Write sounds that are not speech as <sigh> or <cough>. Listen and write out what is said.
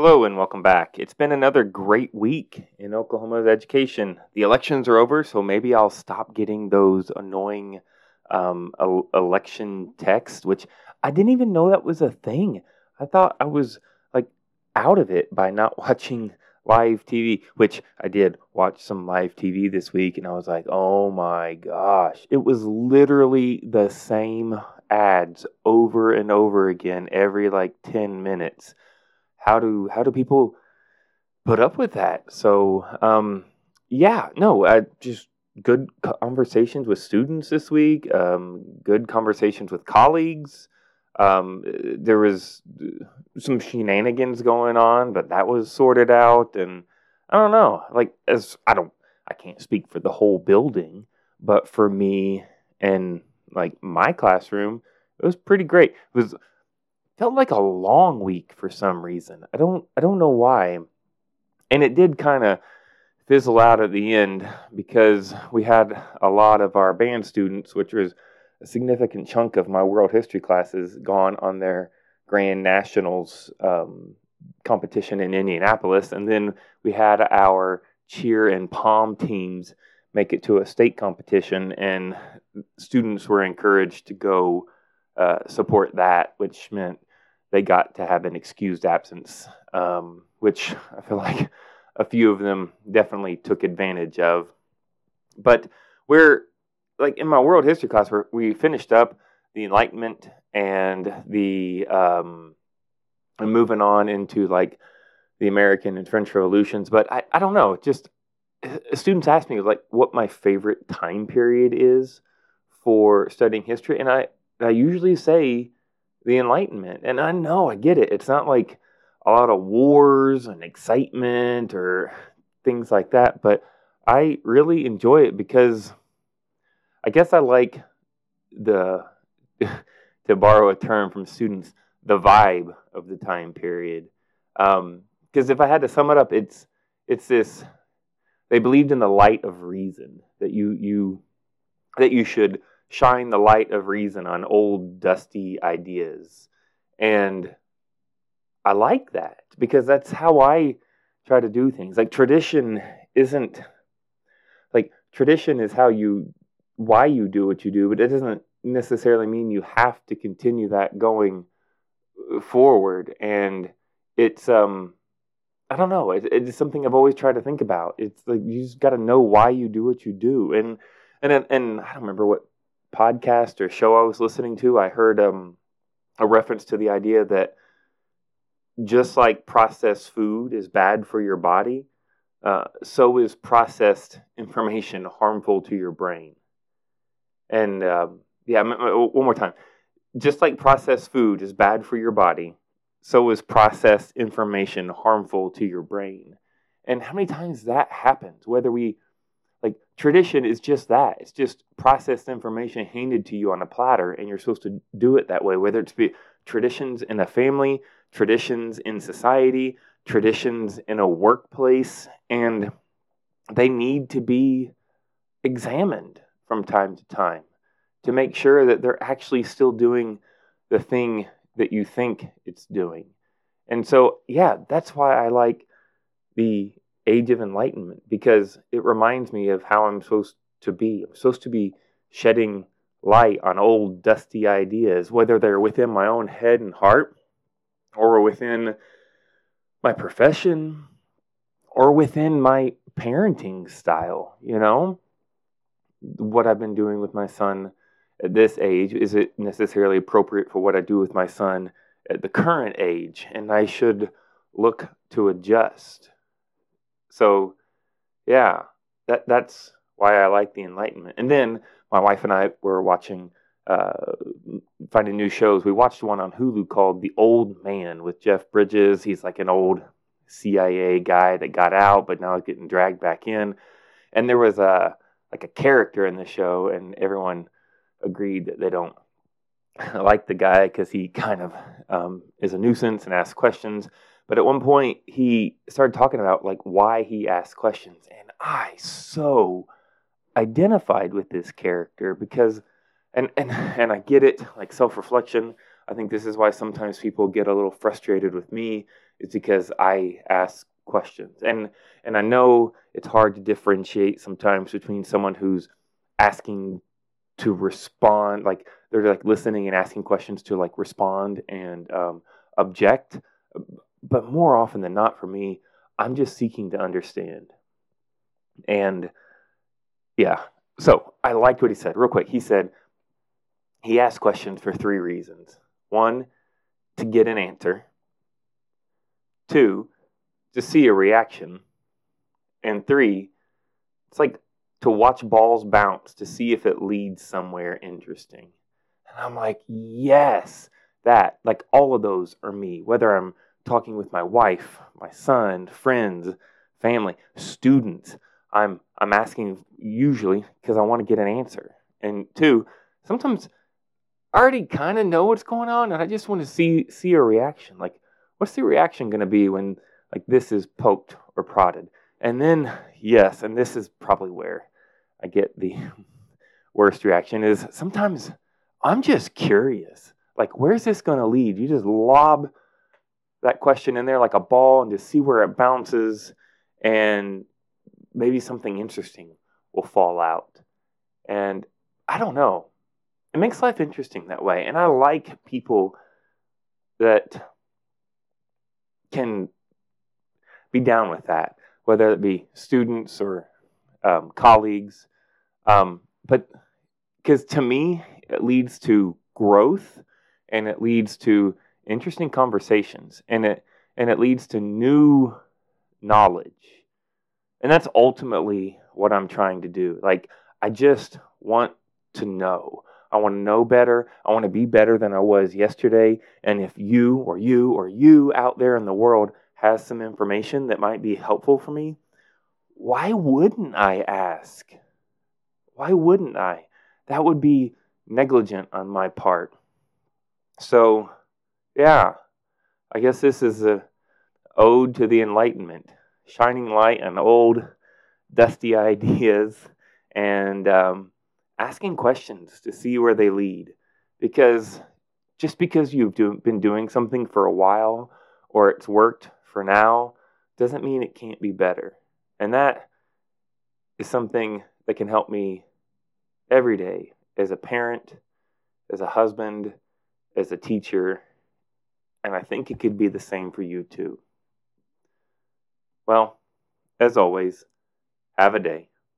Hello and welcome back. It's been another great week in Oklahoma's education. The elections are over, so maybe I'll stop getting those annoying um, election texts, which I didn't even know that was a thing. I thought I was like out of it by not <laughs> watching live TV, which I did watch some live TV this week, and I was like, oh my gosh. It was literally the same ads over and over again every like 10 minutes how do how do people put up with that? So um, yeah, no, I just good conversations with students this week. Um, good conversations with colleagues. Um, there was some shenanigans going on, but that was sorted out. And I don't know, like as I don't, I can't speak for the whole building, but for me and like my classroom, it was pretty great. It was felt like a long week for some reason. I don't I don't know why. And it did kind of fizzle out at the end because we had a lot of our band students, which was a significant chunk of my world history classes, gone on their Grand Nationals um, competition in Indianapolis, and then we had our cheer and pom teams make it to a state competition, and students were encouraged to go uh, support that, which meant they got to have an excused absence, um, which <laughs> I feel like a few of them definitely took advantage of. But we're like in my world history class, we finished up the Enlightenment and the um, and moving on into like the American and French revolutions. But I, I don't know, just uh, students ask me like what my favorite time period is for studying history, and I I usually say the Enlightenment. And I know, I get it. It's not like a lot of wars and excitement or things like that, but I really enjoy it because I guess I like the, <laughs> to borrow a term from students, the vibe of the time period. Because um, if I had to sum it up, it's it's this. They believed in the light of reason that you you that you should shine the light of reason on old, dusty ideas. And I like that because that's how I try to do things. Like tradition isn't like tradition is how you why you do what you do, but it doesn't necessarily mean you have to continue that going forward. And it's um I don't know. It, it's something I've always tried to think about. It's like you just got to know why you do what you do, and and and I don't remember what podcast or show I was listening to, I heard um, a reference to the idea that just like processed food is bad for your body, uh, so is processed information harmful to your brain. And um, yeah, one more time. Just like processed food is bad for your body, so is processed information harmful to your brain. And how many times that happens, whether we tradition is just that. It's just processed information handed to you on a platter, and you're supposed to do it that way, whether it's be traditions in a family, traditions in society, traditions in a workplace, and they need to be examined from time to time to make sure that they're actually still doing the thing that you think it's doing. And so, yeah, that's why I like the age of enlightenment because it reminds me of how I'm supposed to be. I'm supposed to be shedding light on old, dusty ideas, whether they're within my own head and heart or within my profession or within my parenting style, you know? What I've been doing with my son at this age, is it necessarily appropriate for what I do with my son at the current age? And I should look to adjust. So, yeah, that that's why I like the Enlightenment. And then my wife and I were watching, uh, finding new shows. We watched one on Hulu called The Old Man with Jeff Bridges. He's like an old CIA guy that got out, but now is getting dragged back in. And there was a like a character in the show, and everyone agreed that they don't <laughs> like the guy because he kind of um, is a nuisance and asks questions. But at one point, he started talking about like why he asked questions, and I so identified with this character because, and and and I get it, like self reflection. I think this is why sometimes people get a little frustrated with me is because I ask questions. And and I know it's hard to differentiate sometimes between someone who's asking to respond, like they're like listening and asking questions to like respond and um, object. But more often than not, for me, I'm just seeking to understand. And yeah, so I liked what he said. Real quick, he said he asked questions for three reasons. One, to get an answer. Two, to see a reaction. And three, it's like to watch balls bounce to see if it leads somewhere interesting. And I'm like, yes, that. Like all of those are me. Whether I'm talking with my wife, my son, friends, family, students, I'm I'm asking usually because I want to get an answer. And two, sometimes I already kind of know what's going on, and I just want to see see a reaction. Like, what's the reaction going to be when like this is poked or prodded? And then yes, and this is probably where I get the <laughs> worst reaction is sometimes I'm just curious. Like, where's this going to lead? You just lob that question in there like a ball and just see where it bounces, and maybe something interesting will fall out. And I don't know. It makes life interesting that way. And I like people that can be down with that, whether it be students or um, colleagues. Um, but because to me, it leads to growth and it leads to interesting conversations and it and it leads to new knowledge. And that's ultimately what I'm trying to do. Like I just want to know. I want to know better. I want to be better than I was yesterday. And if you or you or you out there in the world has some information that might be helpful for me, why wouldn't I ask? Why wouldn't I? That would be negligent on my part. So, yeah, I guess this is a ode to the Enlightenment, shining light on old, dusty ideas, and um, asking questions to see where they lead. Because just because you've do, been doing something for a while or it's worked for now doesn't mean it can't be better. And that is something that can help me every day as a parent, as a husband, as a teacher. And I think it could be the same for you too. Well, as always, have a day.